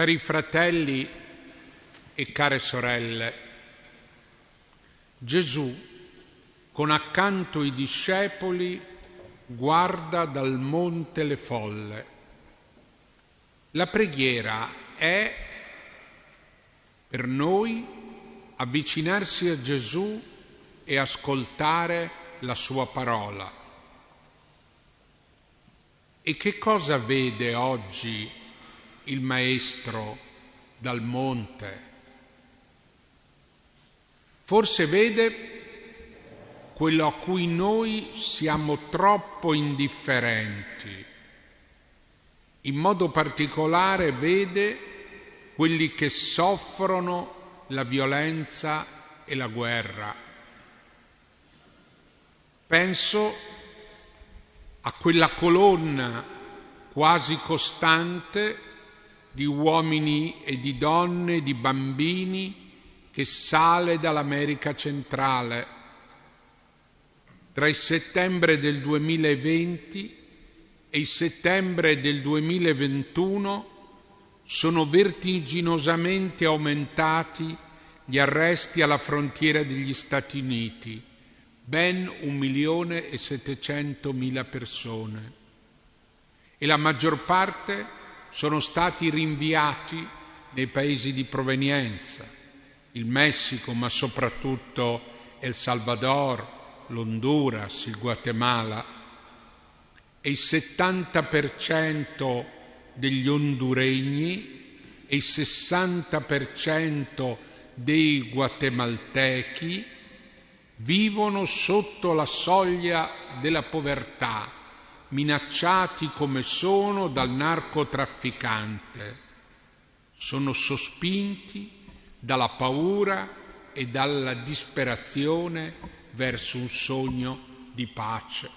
Cari fratelli e care sorelle, Gesù, con accanto i discepoli, guarda dal monte le folle. La preghiera è per noi avvicinarsi a Gesù e ascoltare la sua parola. E che cosa vede oggi il Maestro dal monte? Forse vede quello a cui noi siamo troppo indifferenti. In modo particolare vede quelli che soffrono la violenza e la guerra. Penso a quella colonna quasi costante di uomini e di donne, di bambini che sale dall'America centrale. Tra il settembre del 2020 e il settembre del 2021 sono vertiginosamente aumentati gli arresti alla frontiera degli Stati Uniti ben un milione e settecentomila persone e la maggior parte sono stati rinviati nei paesi di provenienza, il Messico, ma soprattutto El Salvador, l'Honduras, il Guatemala. E il 70% degli honduregni e il 60% dei guatemaltechi vivono sotto la soglia della povertà, minacciati come sono dal narcotrafficante. Sono sospinti dalla paura e dalla disperazione verso un sogno di pace.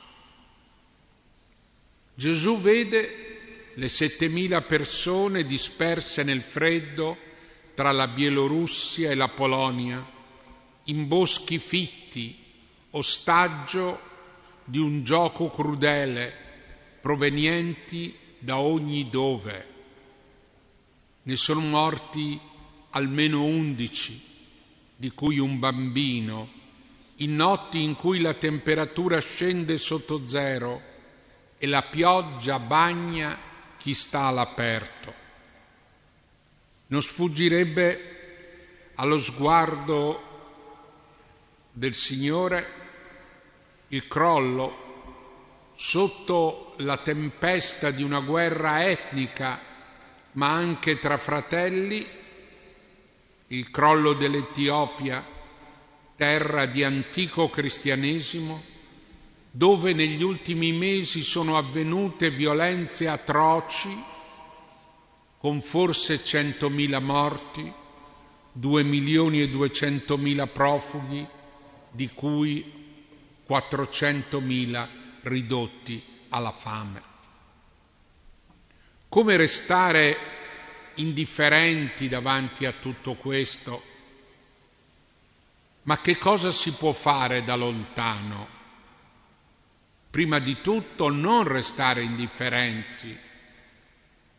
Gesù vede le settemila persone disperse nel freddo tra la Bielorussia e la Polonia, in boschi fitti, ostaggio di un gioco crudele provenienti da ogni dove. Ne sono morti almeno undici, di cui un bambino, in notti in cui la temperatura scende sotto zero e la pioggia bagna chi sta all'aperto. Non sfuggirebbe allo sguardo del Signore il crollo sotto la tempesta di una guerra etnica, ma anche tra fratelli, il crollo dell'Etiopia, terra di antico cristianesimo, dove negli ultimi mesi sono avvenute violenze atroci, con forse centomila morti, due milioni e duecentomila profughi, di cui 400.000 ridotti alla fame. Come restare indifferenti davanti a tutto questo? Ma che cosa si può fare da lontano? Prima di tutto non restare indifferenti,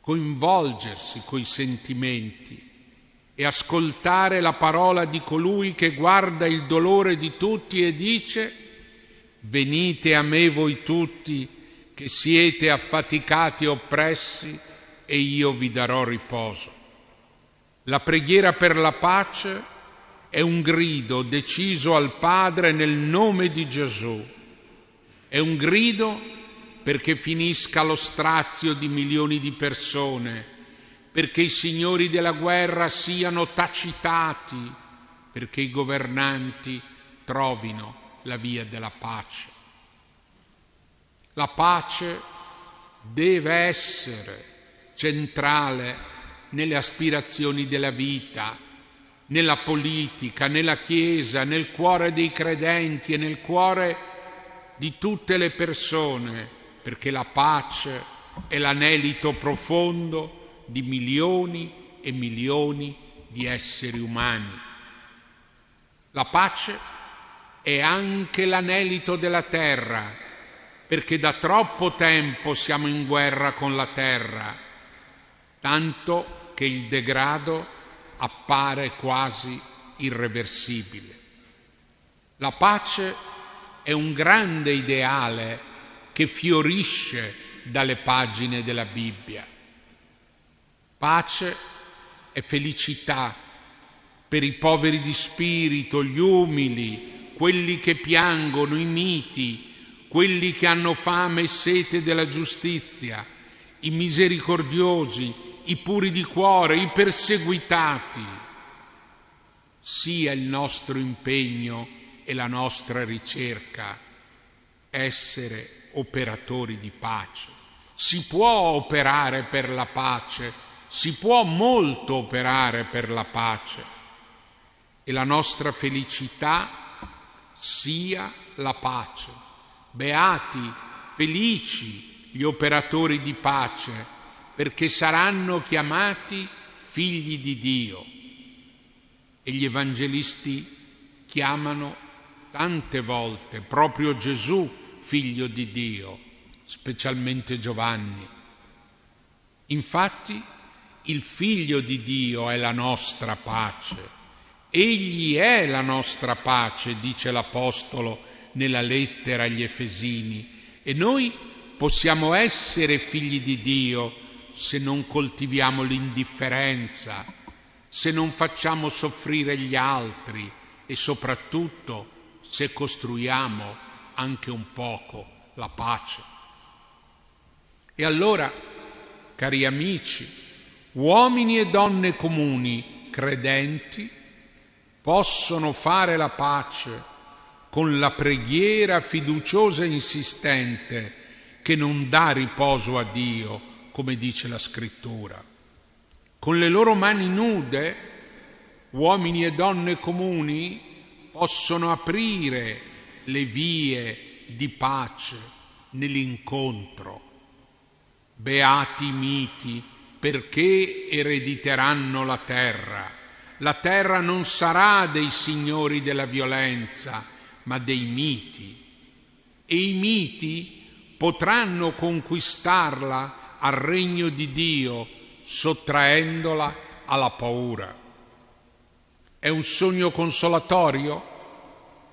coinvolgersi coi sentimenti e ascoltare la parola di colui che guarda il dolore di tutti e dice, venite a me voi tutti che siete affaticati e oppressi e io vi darò riposo. La preghiera per la pace è un grido deciso al Padre nel nome di Gesù. È un grido perché finisca lo strazio di milioni di persone perché i signori della guerra siano tacitati, perché i governanti trovino la via della pace. La pace deve essere centrale nelle aspirazioni della vita, nella politica, nella Chiesa, nel cuore dei credenti e nel cuore di tutte le persone, perché la pace è l'anelito profondo di milioni e milioni di esseri umani. La pace è anche l'anelito della terra, perché da troppo tempo siamo in guerra con la terra, tanto che il degrado appare quasi irreversibile. La pace è un grande ideale che fiorisce dalle pagine della Bibbia. Pace e felicità per i poveri di spirito, gli umili, quelli che piangono, i miti, quelli che hanno fame e sete della giustizia, i misericordiosi, i puri di cuore, i perseguitati. Sia il nostro impegno e la nostra ricerca essere operatori di pace. Si può operare per la pace, si può molto operare per la pace e la nostra felicità sia la pace. Beati, felici gli operatori di pace, perché saranno chiamati figli di Dio. E gli evangelisti chiamano tante volte proprio Gesù figlio di Dio, specialmente Giovanni. Infatti il figlio di Dio è la nostra pace. Egli è la nostra pace, dice l'Apostolo nella lettera agli Efesini, e noi possiamo essere figli di Dio se non coltiviamo l'indifferenza, se non facciamo soffrire gli altri e soprattutto se costruiamo anche un poco la pace. E allora, cari amici, uomini e donne comuni, credenti, possono fare la pace con la preghiera fiduciosa e insistente che non dà riposo a Dio, come dice la scrittura. Con le loro mani nude, uomini e donne comuni possono aprire le vie di pace nell'incontro. Beati miti perché erediteranno la terra. La terra non sarà dei signori della violenza, ma dei miti. E i miti potranno conquistarla al regno di Dio, sottraendola alla paura. È un sogno consolatorio?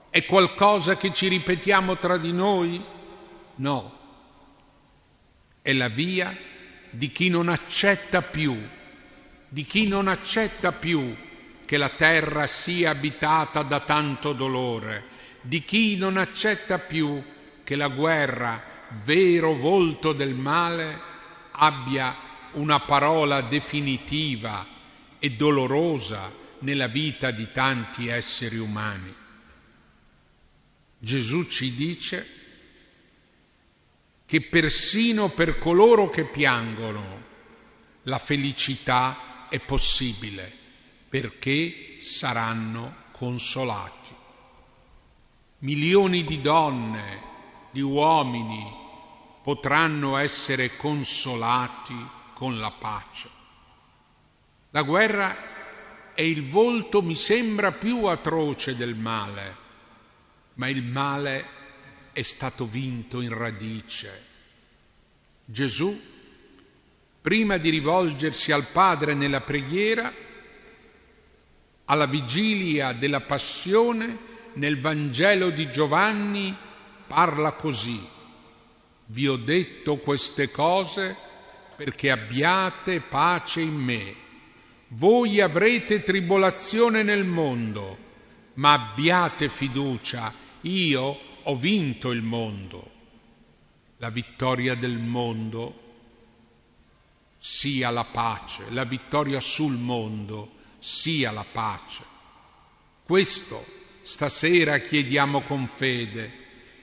È qualcosa che ci ripetiamo tra di noi? No. È la via di chi non accetta più, di chi non accetta più che la terra sia abitata da tanto dolore, di chi non accetta più che la guerra, vero volto del male, abbia una parola definitiva e dolorosa nella vita di tanti esseri umani. Gesù ci dice che persino per coloro che piangono la felicità è possibile perché saranno consolati. Milioni di donne, di uomini potranno essere consolati con la pace. La guerra è il volto, mi sembra, più atroce del male ma il male è stato vinto in radice. Gesù, prima di rivolgersi al Padre nella preghiera, alla vigilia della passione, nel Vangelo di Giovanni, parla così. Vi ho detto queste cose perché abbiate pace in me. Voi avrete tribolazione nel mondo ma abbiate fiducia, io ho vinto il mondo. La vittoria del mondo sia la pace, la vittoria sul mondo sia la pace. Questo stasera chiediamo con fede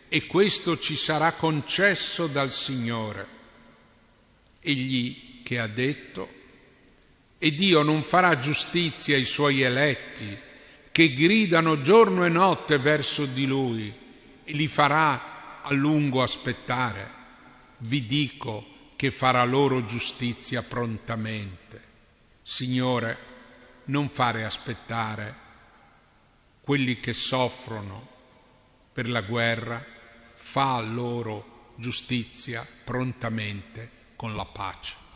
e questo ci sarà concesso dal Signore. Egli che ha detto, e Dio non farà giustizia ai suoi eletti, che gridano giorno e notte verso di lui e li farà a lungo aspettare. Vi dico che farà loro giustizia prontamente. Signore, non fare aspettare quelli che soffrono per la guerra, fa loro giustizia prontamente con la pace.